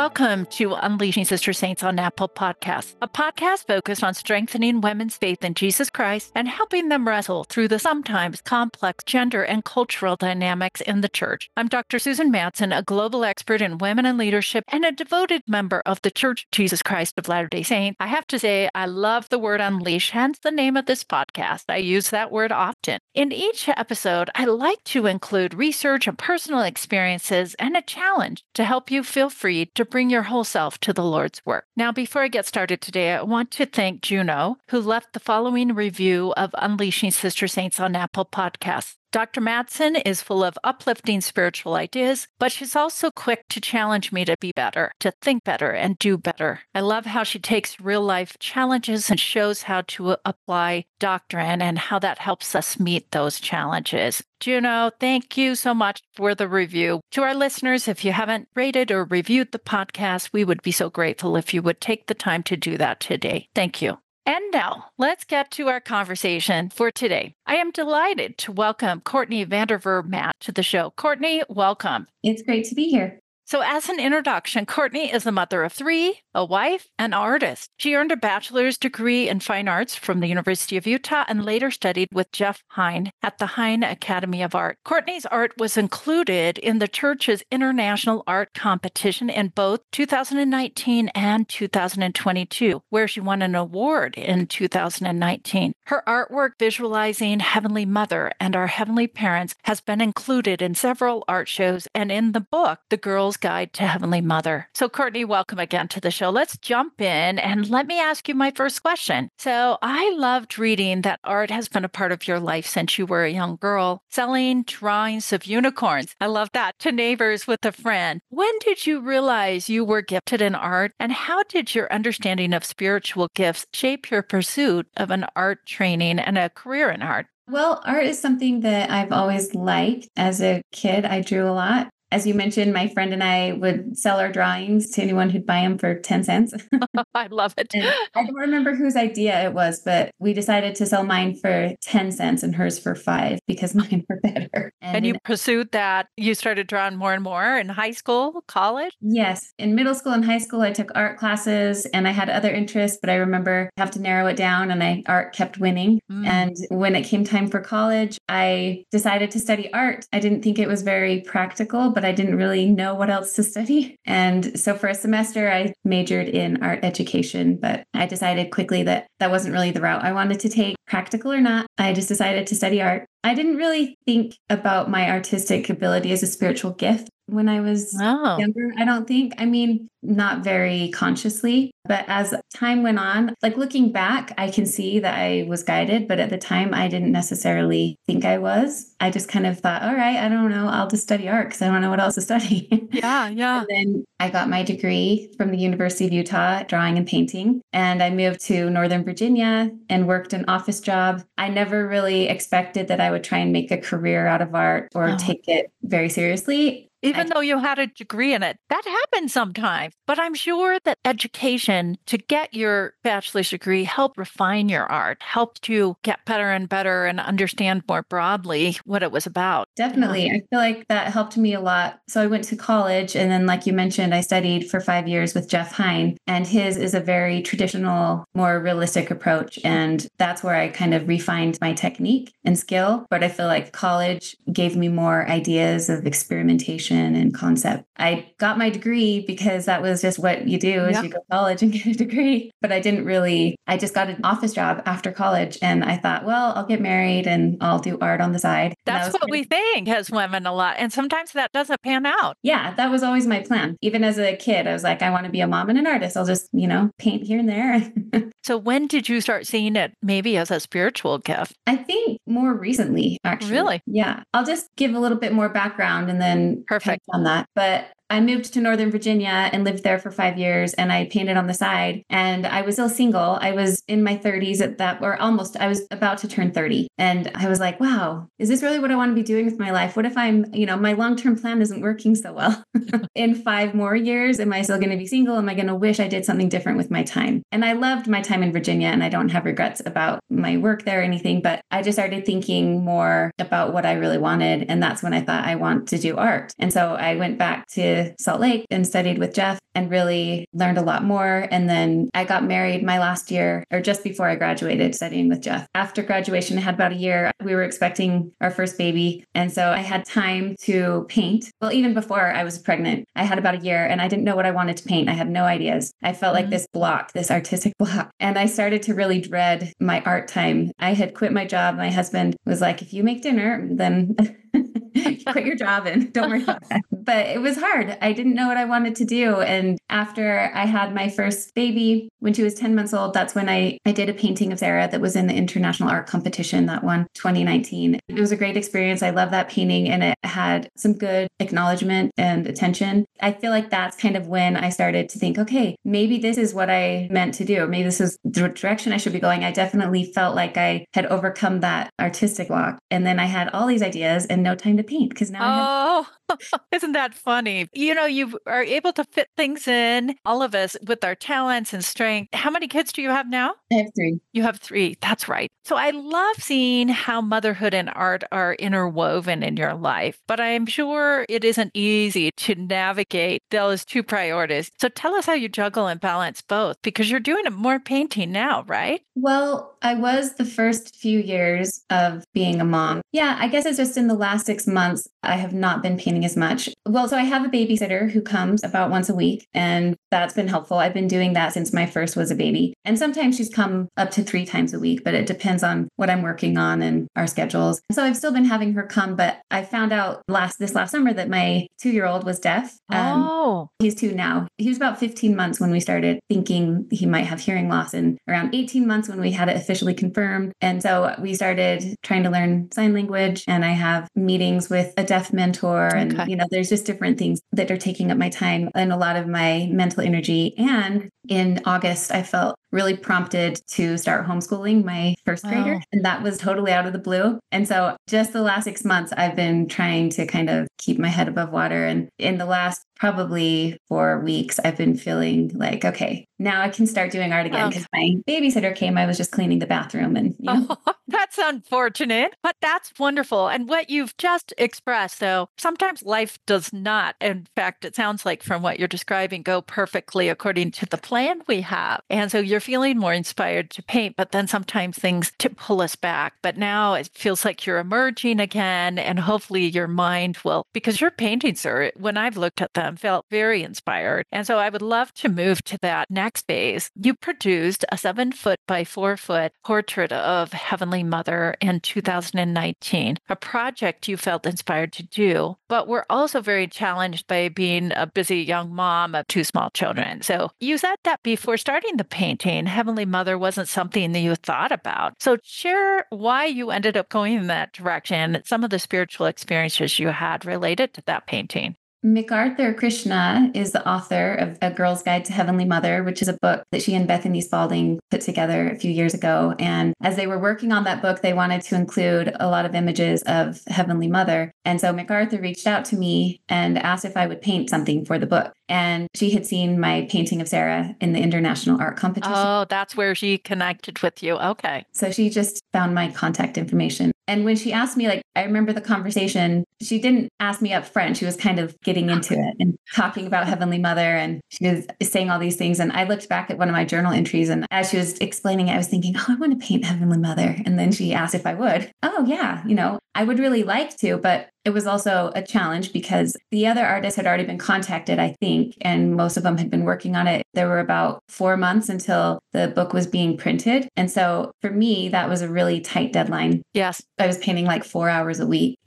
Welcome to Unleashing Sister Saints on Apple Podcasts, a podcast focused on strengthening women's faith in Jesus Christ and helping them wrestle through the sometimes complex gender and cultural dynamics in the church. I'm Dr. Susan Madsen, a global expert in women and leadership and a devoted member of the Church Jesus Christ of Latter day Saints. I have to say, I love the word unleash, hence the name of this podcast. I use that word often. In each episode, I like to include research and personal experiences and a challenge to help you feel free to bring your whole self to the Lord's work. Now, before I get started today, I want to thank Juno, who left the following review of Unleashing Sister Saints on Apple Podcasts. Dr. Madsen is full of uplifting spiritual ideas, but she's also quick to challenge me to be better, to think better, and do better. I love how she takes real life challenges and shows how to apply doctrine and how that helps us meet those challenges. Juno, thank you so much for the review. To our listeners, if you haven't rated or reviewed the podcast, we would be so grateful if you would take the time to do that today. Thank you. And now, let's get to our conversation for today. I am delighted to welcome Courtney Vander Veur Matz to the show. Courtney, welcome. It's great to be here. So, as an introduction, Courtney is a mother of three, a wife, an artist. She earned a bachelor's degree in fine arts from the University of Utah and later studied with Jeff Hein at the Hein Academy of Art. Courtney's art was included in the church's International Art Competition in both 2019 and 2022, where she won an award in 2019. Her artwork visualizing Heavenly Mother and our Heavenly Parents has been included in several art shows and in the book, The Girl's Guide to Heavenly Mother. So, Courtney, welcome again to the show. Let's jump in and let me ask you my first question. So, I loved reading that art has been a part of your life since you were a young girl, selling drawings of unicorns. I love that to neighbors with a friend. When did you realize you were gifted in art, and how did your understanding of spiritual gifts shape your pursuit of an art training and a career in art? Well, art is something that I've always liked. As a kid, I drew a lot as you mentioned, my friend and I would sell our drawings to anyone who'd buy them for 10 cents. I love it. And I don't remember whose idea it was, but we decided to sell mine for 10 cents and hers for five because mine were better. And, and you pursued that. You started drawing more and more in high school, college? Yes. In middle school and high school, I took art classes and I had other interests, but I remember I have to narrow it down and I art kept winning. Mm. And when it came time for college, I decided to study art. I didn't think it was very practical, but but I didn't really know what else to study. And so for a semester, I majored in art education, but I decided quickly that that wasn't really the route I wanted to take, practical or not. I just decided to study art. I didn't really think about my artistic ability as a spiritual gift when I was oh. younger. I don't think. I mean, not very consciously, but as time went on, like looking back, I can see that I was guided, but at the time I didn't necessarily think I was. I just kind of thought, all right, I don't know, I'll just study art because I don't know what else to study. Yeah, yeah. and then I got my degree from the University of Utah, drawing and painting, and I moved to Northern Virginia and worked an office job. I never really expected that I would try and make a career out of art or oh. take it very seriously even though you had a degree in it. That happens sometimes. But I'm sure that education to get your bachelor's degree helped refine your art, helped you get better and better and understand more broadly what it was about. Definitely. Um I feel like that helped me a lot. So I went to college and then like you mentioned, I studied for 5 years with Jeff Hein and his is a very traditional, more realistic approach and that's where I kind of refined my technique and skill, but I feel like college gave me more ideas of experimentation and concept. I got my degree because that was just what you do is you go to college and get a degree. But I didn't really, I just got an office job after college and I thought, well, I'll get married and I'll do art on the side. That's that what we think as women a lot. And sometimes that doesn't pan out. Yeah, that was always my plan. Even as a kid, I was like, I want to be a mom and an artist. I'll just, you know, paint here and there. so when did you start seeing it maybe as a spiritual gift? I think more recently, actually. Really? Yeah. I'll just give a little bit more background and then perfect on that. But I moved to Northern Virginia and lived there for five years and I painted on the side. And I was still single. I was in my 30s at that, or almost, I was about to turn 30. And I was like, wow, is this really what I want to be doing with my life? What if I'm, you know, my long term plan isn't working so well? in five more years, am I still going to be single? Am I going to wish I did something different with my time? And I loved my time in Virginia and I don't have regrets about my work there or anything, but I just started thinking more about what I really wanted. And that's when I thought I want to do art. And so I went back to to Salt Lake and studied with Jeff and really learned a lot more. And then I got married my last year or just before I graduated studying with Jeff. After graduation, I had about a year. We were expecting our first baby. And so I had time to paint. Well, even before I was pregnant, I had about a year and I didn't know what I wanted to paint. I had no ideas. I felt mm-hmm. like this block, this artistic block. And I started to really dread my art time. I had quit my job. My husband was like, if you make dinner, then quit your job and don't worry about that. But it was hard. I didn't know what I wanted to do. And after I had my first baby, when she was 10 months old, that's when I, I did a painting of Sarah that was in the International Art Competition, that one, 2019. It was a great experience. I love that painting and it had some good acknowledgement and attention. I feel like that's kind of when I started to think, okay, maybe this is what I meant to do. Maybe this is the direction I should be going. I definitely felt like I had overcome that artistic block. And then I had all these ideas and no time to paint because now oh. Isn't that funny? You know, you are able to fit things in, all of us with our talents and strength. How many kids do you have now? I have three. You have three. That's right. So I love seeing how motherhood and art are interwoven in your life, but I'm sure it isn't easy to navigate those two priorities. So tell us how you juggle and balance both because you're doing more painting now, right? Well, I was the first few years of being a mom. Yeah, I guess it's just in the last six months, I have not been painting as much. Well, so I have a babysitter who comes about once a week, and that's been helpful. I've been doing that since my first was a baby. And sometimes she's come up to three times a week, but it depends on what I'm working on and our schedules. So I've still been having her come, but I found out last this last summer that my two year old was deaf. Um, oh, he's two now. He was about 15 months when we started thinking he might have hearing loss, and around 18 months when we had it officially confirmed. And so we started trying to learn sign language, and I have meetings with a deaf mentor, and okay. you know, there's just different things that are taking up my time and a lot of my mental energy. And in August, I felt really prompted to start homeschooling my first grader. And that was totally out of the blue. And so just the last six months, I've been trying to kind of keep my head above water. And in the last probably four weeks, I've been feeling like, okay, now I can start doing art again because my babysitter came. I was just cleaning the bathroom and, you know. Oh, that's unfortunate, but that's wonderful. And what you've just expressed, though, sometimes life does not. In fact, it sounds like from what you're describing, go perfectly according to the plan we have. And so you're feeling more inspired to paint, but then sometimes things to pull us back. But now it feels like you're emerging again, and hopefully your mind will, because your paintings are, when I've looked at them, felt very inspired. And so I would love to move to that next phase. You produced a seven foot by four foot portrait of Heavenly Mother in 2019, a project you felt inspired to do, but we're also very challenged by being a busy young mom of two small children. So you said that before starting the painting, Heavenly Mother wasn't something that you thought about. So share why you ended up going in that direction, and some of the spiritual experiences you had related to that painting. MacArthur Krishna is the author of A Girl's Guide to Heavenly Mother, which is a book that she and Bethany Spalding put together a few years ago. And as they were working on that book, they wanted to include a lot of images of Heavenly Mother. And so MacArthur reached out to me and asked if I would paint something for the book. And she had seen my painting of Sarah in the International Art Competition. Oh, that's where she connected with you. Okay. So she just found my contact information. And when she asked me, like, I remember the conversation, she didn't ask me up front. She was kind of getting into it and talking about Heavenly Mother. And she was saying all these things. And I looked back at one of my journal entries. And as she was explaining it, I was thinking, oh, I want to paint Heavenly Mother. And then she asked if I would. Oh, yeah, you know, I would really like to, but it was also a challenge because the other artists had already been contacted, I think, and most of them had been working on it. There were about four months until the book was being printed. And so for me, that was a really tight deadline. Yes. I was painting like four hours a week.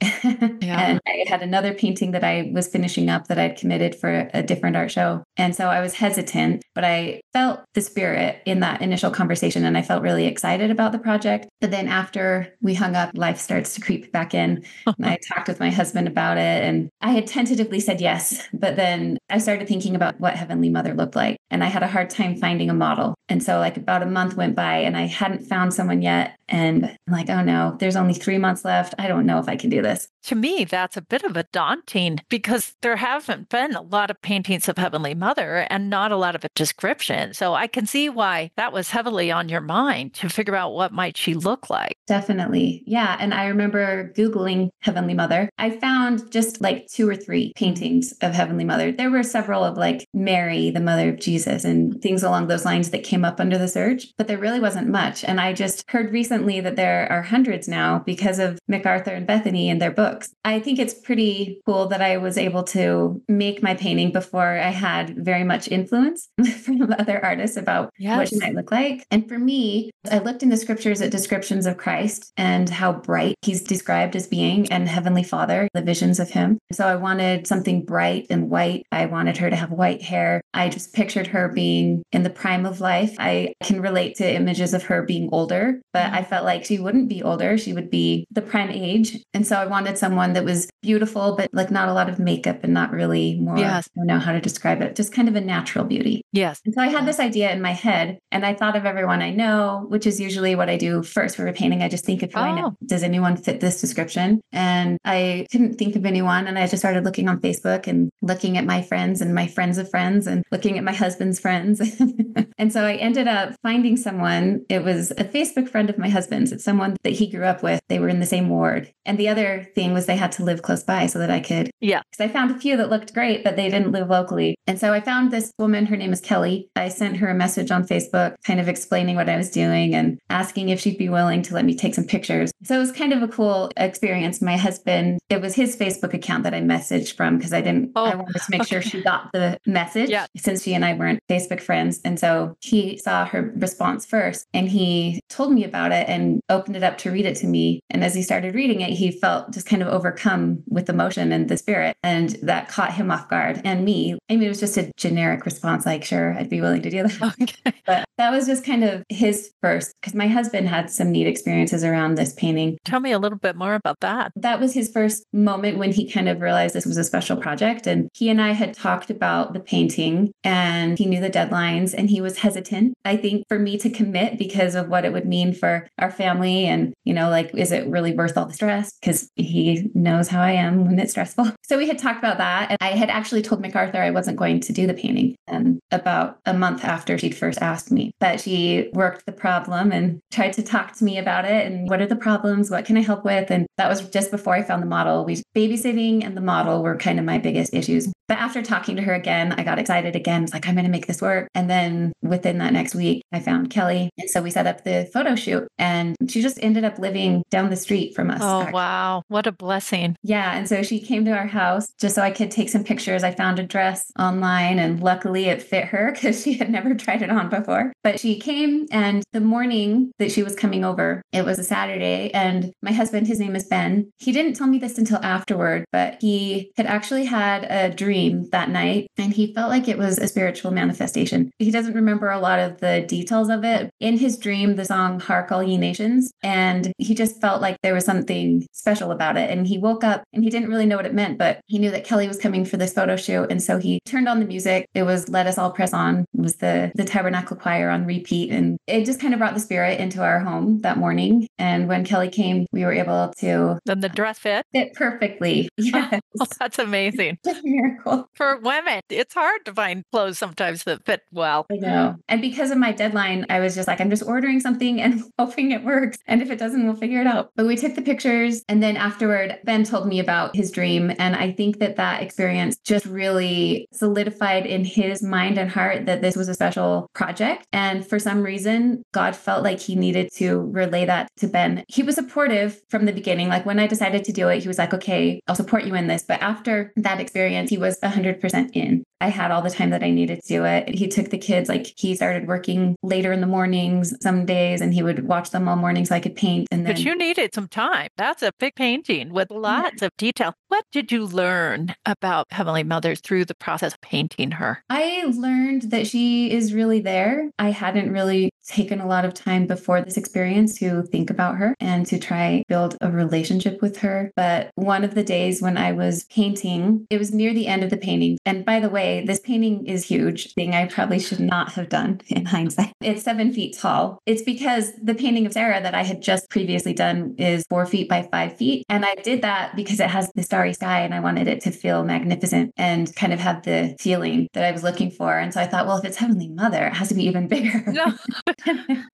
Yeah. and I had another painting that I was finishing up that I'd committed for a different art show. And so I was hesitant, but I felt the spirit in that initial conversation and I felt really excited about the project. But then after we hung up, life starts to creep back in. and I talked with my husband about it. And I had tentatively said yes, but then I started thinking about what Heavenly Mother looked like. And I had a hard time finding a model. And so, like, about a month went by and I hadn't found someone yet. And I'm like, oh no, there's only three months left. I don't know if I can do this. To me, that's a bit of a daunting because there haven't been a lot of paintings of Heavenly Mother and not a lot of a description. So I can see why that was heavily on your mind to figure out what might she look like. Definitely. Yeah. And I remember Googling Heavenly Mother. I found just like two or three paintings of Heavenly Mother. There were several of like Mary, the mother of Jesus, and things along those lines that came up under the search, but there really wasn't much. And I just heard recently that there are hundreds now because of MacArthur and Bethany and their books. I think it's pretty cool that I was able to make my painting before I had very much influence from other artists about yes. what she might look like. And for me, I looked in the scriptures at descriptions of Christ and how bright he's described as being and Heavenly Father, the visions of him. So I wanted something bright and white. I wanted her to have white hair. I just pictured her being in the prime of life. I can relate to images of her being older, but I felt like she wouldn't be older. She would be the prime age. And so I wanted someone that was beautiful, but like not a lot of makeup and not really more, yes. I don't know how to describe it, just kind of a natural beauty. Yes. And so I had this idea in my head and I thought of everyone I know, which is usually what I do first for a painting. I just think of who oh. I know. Oh. Does anyone fit this description? And I couldn't think of anyone. And I just started looking on Facebook and looking at my friends and my friends of friends and looking at my husband's friends. and so I ended up finding someone. It was a Facebook friend of my husband's. It's someone that he grew up with. They were in the same ward. And the other thing was they had to live close by so that I could. Yeah. Because I found a few that looked great, but they didn't live locally. And so I found this woman. Her name is Kelly. I sent her a message on Facebook, kind of explaining what I was doing and asking if she'd be willing to let me take some pictures. So it was kind of a cool experience. My husband, it was his Facebook account that I messaged from because I didn't, oh, I wanted to make okay. sure she got the message yeah. since she and I weren't Facebook friends. And so he saw her response first and he told me about it and opened it up to read it to me. And as he started reading it, he felt just kind of overcome with emotion and the spirit. And that caught him off guard and me. I mean, it was just a generic response, like, sure, I'd be willing to do that. Okay. But that was just kind of his first, because my husband had some neat experiences around this painting. Tell me a little bit more about that. That was his first moment when he kind of realized this was a special project. And he and I had talked about the painting and he knew the deadlines and he was hesitant, I think, for me to commit because of what it would mean for our family. And, you know, like, is it really worth all the stress? Because he knows how I am when it's stressful. So we had talked about that. And I had actually told MacArthur I wasn't going to do the painting. And about a month after she'd first asked me, but she worked the problem and tried to talk to me about it. And what are the problems? What can I help with? And that was just before I found the model. We babysitting and the model were kind of my biggest issues. But after talking to her again, I got excited again. It's like, I'm going to make this work. And then within that next week, I found Kelly. And so we set up the photo shoot and she just ended up living down the street from us. Oh, actually. wow. What a blessing. Yeah. And so she came to our house just so I could take some pictures. I found a dress online and luckily it fit her because she had never tried it on before. But she came and the morning that she was coming over, it was a Saturday. And my husband, his name is Ben, he didn't tell me this until afterward, but he had actually had a dream that night, and he felt like it was a spiritual manifestation. He doesn't remember a lot of the details of it. In his dream, the song Hark All Ye Nations, and he just felt like there was something special about it. And he woke up and he didn't really know what it meant, but he knew that Kelly was coming for this photo shoot. And so he turned on the music. It was Let Us All Press On, it was the, the Tabernacle Choir on repeat. And it just kind of brought the spirit into our home that morning. And when Kelly came, we were able to. Then the dress fit? Fit perfectly. Oh, yes. Oh, that's amazing. miracle miracle. For women, it's hard to find clothes sometimes that fit well. I know. And because of my deadline, I was just like, I'm just ordering something and hoping it works. And if it doesn't, we'll figure it out. But we took the pictures. And then afterward, Ben told me about his dream. And I think that that experience just really solidified in his mind and heart that this was a special project. And for some reason, God felt like he needed to relay that to Ben. He was supportive from the beginning. Like when I decided to do it, he was like, okay, I'll support you in this. But after that experience, he was was 100% in. I had all the time that I needed to do it. He took the kids, like he started working later in the mornings some days and he would watch them all morning so I could paint. And then... But you needed some time. That's a big painting with lots yeah. of detail. What did you learn about Heavenly Mother through the process of painting her? I learned that she is really there. I hadn't really taken a lot of time before this experience to think about her and to try build a relationship with her. But one of the days when I was painting, it was near the end of the painting. And by the way, this painting is huge, thing I probably should not have done in hindsight. It's seven feet tall. It's because the painting of Sarah that I had just previously done is four feet by five feet. And I did that because it has the sky and I wanted it to feel magnificent and kind of have the feeling that I was looking for. And so I thought, well, if it's Heavenly Mother, it has to be even bigger. No.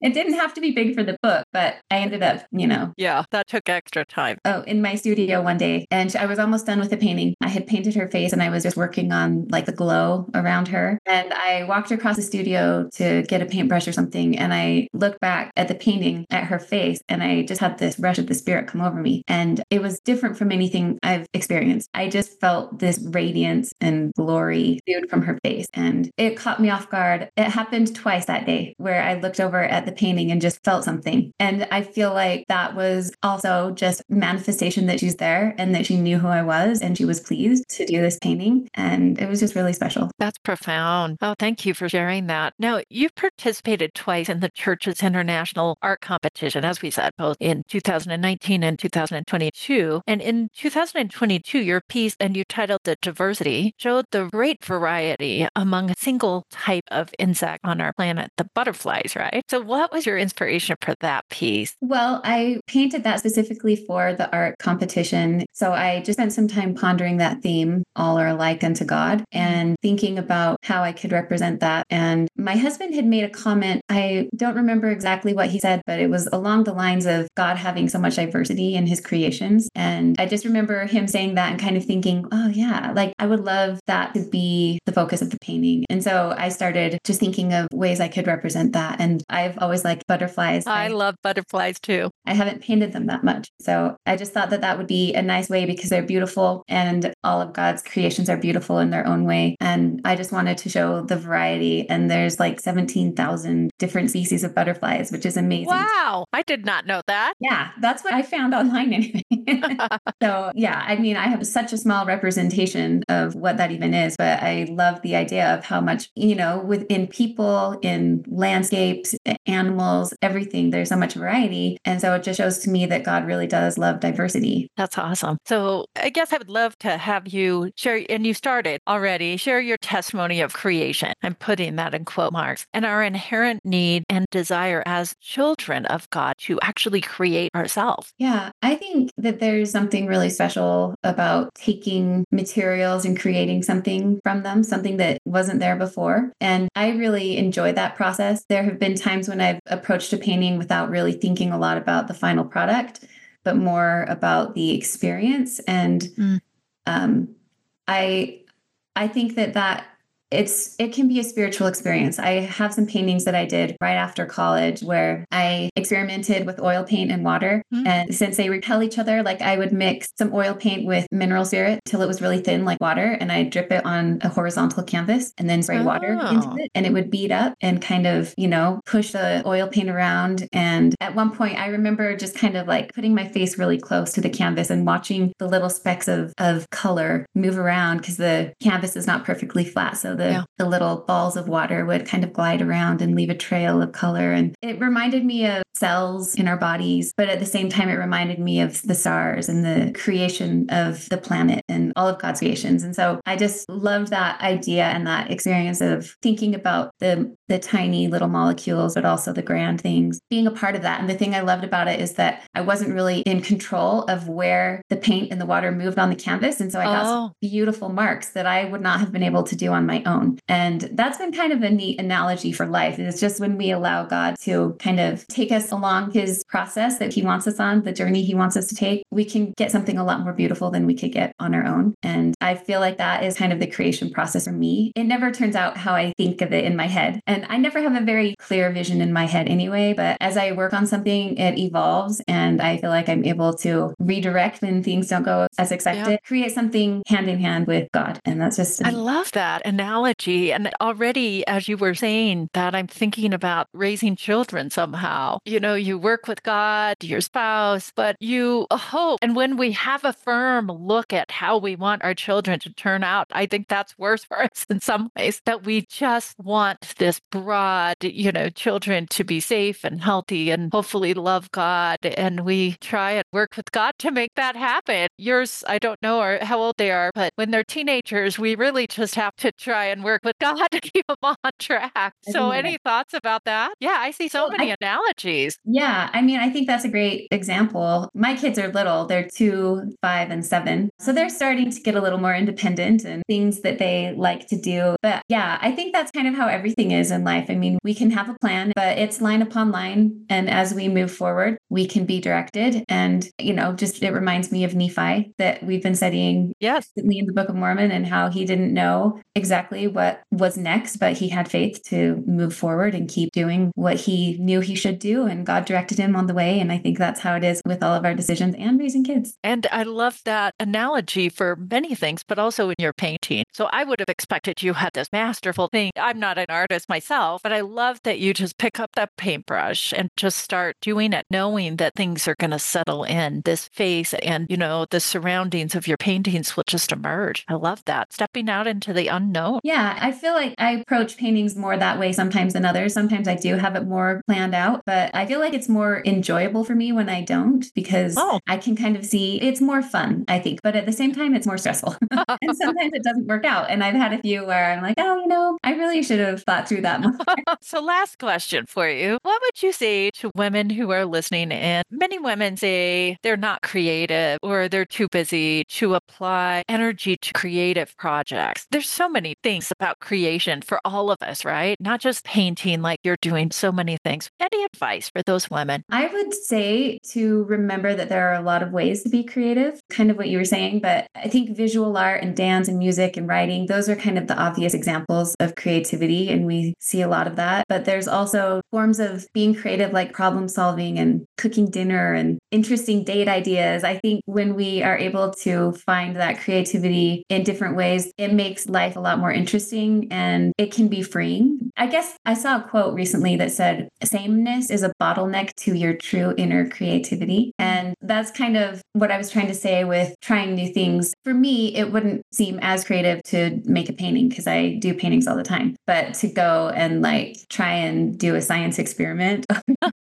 it didn't have to be big for the book, but I ended up, you know. Yeah, that took extra time. Oh, in my studio one day, and I was almost done with the painting. I had painted her face and I was just working on like the glow around her. And I walked across the studio to get a paintbrush or something. And I looked back at the painting at her face and I just had this rush of the spirit come over me. And it was different from anything I've experienced. I just felt this radiance and glory from her face. And it caught me off guard. It happened twice that day where I looked over at the painting and just felt something. And I feel like that was also just manifestation that she's there and that she knew who I was and she was pleased to do this painting. And it was just really special. That's profound. Oh, thank you for sharing that. Now, you've participated twice in the Church's International Art Competition, as we said, both in 2019 and 2022. And in 2022, your piece, and you titled it Diversity, showed the great variety among a single type of insect on our planet, the butterflies, right? So, what was your inspiration for that piece? Well, I painted that specifically for the art competition. So, I just spent some time pondering that theme, all are alike unto God, and thinking about how I could represent that. And my husband had made a comment. I don't remember exactly what he said, but it was along the lines of God having so much diversity in his creations. And I just remember him saying that and kind of thinking, oh, yeah, like I would love that to be the focus of the painting. And so I started just thinking of ways I could represent that. And I've always liked butterflies. I, I love butterflies too. I haven't painted them that much. So I just thought that that would be a nice way because they're beautiful and all of God's creations are beautiful in their own way. And I just wanted to show the variety. And there's like 17,000 different species of butterflies, which is amazing. Wow. I did not know that. Yeah. That's what I found online anyway. so yeah, I mean, I have such a small representation of what that even is, but I love the idea of how much, you know, within people, in landscapes, animals, everything, there's so much variety. And so it just shows to me that God really does love diversity. That's awesome. So I guess I would love to have you share, and you started already, share your testimony of creation. I'm putting that in quote marks and our inherent need and desire as children of God to actually create ourselves. Yeah, I think that there's something really special about taking materials and creating something from them, something that wasn't there before. And I really enjoy that process. There have been times when I've approached a painting without really thinking a lot about the final product, but more about the experience. And mm. um, I I think that that it's it can be a spiritual experience. I have some paintings that I did right after college where I experimented with oil paint and water. Mm-hmm. And since they repel each other, like I would mix some oil paint with mineral spirit till it was really thin like water and I drip it on a horizontal canvas and then spray oh. water into it and it would bead up and kind of, you know, push the oil paint around and at one point I remember just kind of like putting my face really close to the canvas and watching the little specks of of color move around because the canvas is not perfectly flat so the, yeah. the little balls of water would kind of glide around and leave a trail of color. And it reminded me of cells in our bodies, but at the same time, it reminded me of the stars and the creation of the planet and all of God's creations. And so I just loved that idea and that experience of thinking about the the tiny little molecules, but also the grand things, being a part of that. And the thing I loved about it is that I wasn't really in control of where the paint and the water moved on the canvas. And so I got oh. beautiful marks that I would not have been able to do on my own. And that's been kind of a neat analogy for life. It's just when we allow God to kind of take us along his process that he wants us on, the journey he wants us to take, we can get something a lot more beautiful than we could get on our own. And I feel like that is kind of the creation process for me. It never turns out how I think of it in my head. And And I never have a very clear vision in my head anyway, but as I work on something, it evolves and I feel like I'm able to redirect when things don't go as expected, yeah. create something hand in hand with God. And that's just. I love that And already, as you were saying that, I'm thinking about raising children somehow. You know, you work with God, your spouse, but you hope. And when we have a firm look at how we want our children to turn out, I think that's worse for us in some ways, that we just want this broad, you know, children to be safe and healthy and hopefully love God. And we try and work with God to make that happen. Yours, I don't know how old they are, but when they're teenagers, we really just have to try and work with God to keep them on track. So, any thoughts about that? Yeah, I see so well, many I, analogies. Yeah, I mean, I think that's a great example. My kids are little, they're two, five, and seven. So, they're starting to get a little more independent and things that they like to do. But yeah, I think that's kind of how everything is in life. I mean, we can have a plan, but it's line upon line. And as we move forward, we can be directed. And, you know, just it reminds me of Nephi that we've been studying yes. in the Book of Mormon and how he didn't know exactly what was next, but he had faith to move forward and keep doing what he knew he should do. And God directed him on the way. And I think that's how it is with all of our decisions and raising kids. And I love that analogy for many things, but also in your painting. So I would have expected you had this masterful thing. I'm not an artist myself, but I love that you just pick up that paintbrush and just start doing it, knowing that things are going to settle in this face and, you know, the surroundings of your paintings will just emerge. I love that. Stepping out into the unknown. Yeah, I feel like I approach paintings more that way sometimes than others. Sometimes I do have it more planned out, but I feel like it's more enjoyable for me when I don't because oh. I can kind of see it's more fun, I think. But at the same time, it's more stressful. and sometimes it doesn't work out. And I've had a few where I'm like, oh, you know, I really should have thought through that more. so, last question for you What would you say to women who are listening in? Many women say they're not creative or they're too busy to apply energy to creative projects. There's so many things about creation for all of us, right? Not just painting like you're doing so many things. Any advice for those women? I would say to remember that there are a lot of ways to be creative, kind of what you were saying, but I think visual art and dance and music and writing, those are kind of the obvious examples of creativity. And we see a lot of that. But there's also forms of being creative, like problem solving and cooking dinner and interesting date ideas. I think when we are able to find that creativity in different ways, it makes life a lot more interesting and it can be freeing. I guess I saw a quote recently that said, sameness is a bottleneck to your true inner creativity. And that's kind of what I was trying to say with trying new things. For me, it wouldn't seem as creative to make a painting because I do paintings all the time, but to go and like try and do a science experiment,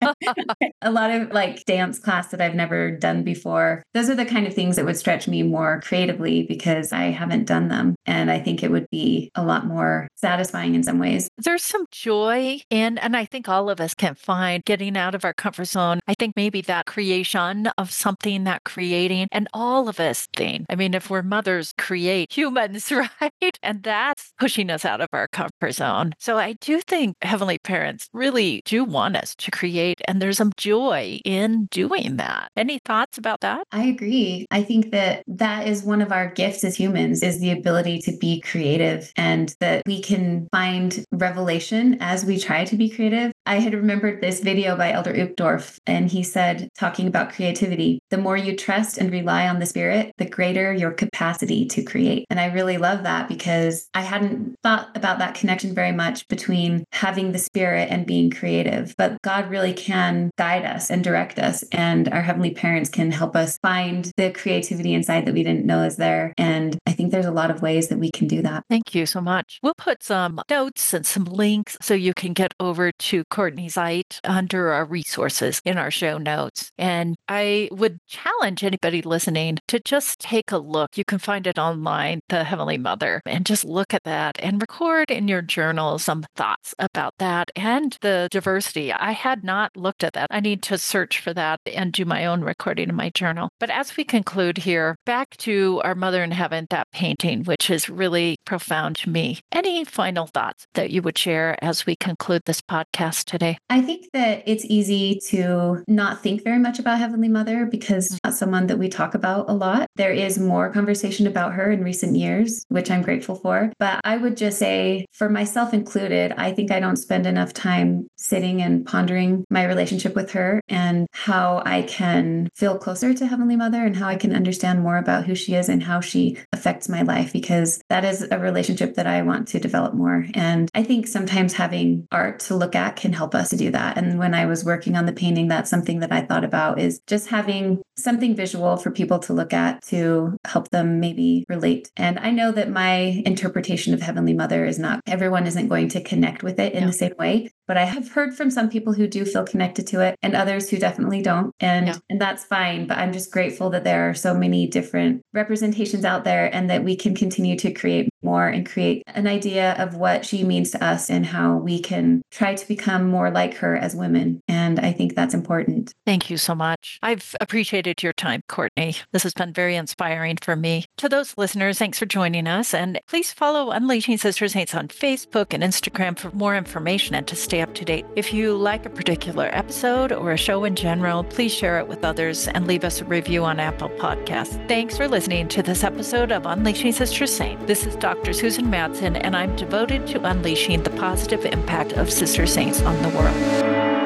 a lot of like dance class that I've never done before. Those are the kind of things that would stretch me more creatively because I haven't done them. And I think it would be a lot more satisfying in some ways. There's some joy in, and I think all of us can find getting out of our comfort zone. I think maybe that creation of something, that creating, and all of us think. I mean, if we're mothers, create humans, right? And that's pushing us out of our comfort zone. So I do think Heavenly Parents really do want us to create, and there's some joy in doing that. Any thoughts about that? I agree. I think that that is one of our gifts as humans is the ability to be creative and that we can find revelation as we try to be creative. I had remembered this video by Elder Uchtdorf, and he said, talking about creativity, the more you trust and rely on the spirit, the greater your capacity to create. And I really love that because I hadn't thought about that connection very much between having the spirit and being creative. But God really can guide us and direct us, and our heavenly parents can help us find the creativity inside that we didn't know is there. And I think there's a lot of ways that we can do that. Thank you so much. We'll put some notes and some links so you can get over to Courtney Zeit under our resources in our show notes. And I would challenge anybody listening to just take a look. You can find it online, The Heavenly Mother, and just look at that and record in your journal some thoughts about that and the diversity. I had not looked at that. I need to search for that and do my own recording in my journal. But as we conclude here, back to our Mother in Heaven, that painting, which is really profound to me. Any final thoughts that you would share as we conclude this podcast? Us today? I think that it's easy to not think very much about Heavenly Mother because mm. not someone that we talk about a lot. There is more conversation about her in recent years, which I'm grateful for. But I would just say, for myself included, I think I don't spend enough time sitting and pondering my relationship with her and how I can feel closer to Heavenly Mother and how I can understand more about who she is and how she affects my life because that is a relationship that I want to develop more. And I think sometimes having art to look at can help us to do that. And when I was working on the painting, that's something that I thought about is just having something visual for people to look at to help them maybe relate. And I know that my interpretation of Heavenly Mother is not everyone isn't going to connect with it in the same way, but I have heard from some people who do feel connected to it and others who definitely don't. And and that's fine, but I'm just grateful that there are so many different representations out there and that we can continue to create more and create an idea of what she means to us and how we can try to become more like her as women. And I think that's important. Thank you so much. I've appreciated your time, Courtney. This has been very inspiring for me. To those listeners, thanks for joining us. And please follow Unleashing Sister Saints on Facebook and Instagram for more information and to stay up to date. If you like a particular episode or a show in general, please share it with others and leave us a review on Apple Podcasts. Thanks for listening to this episode of Unleashing Sister Saint. This is Dr. Dr. Susan Madsen, and I'm devoted to unleashing the positive impact of Sister Saints on the world.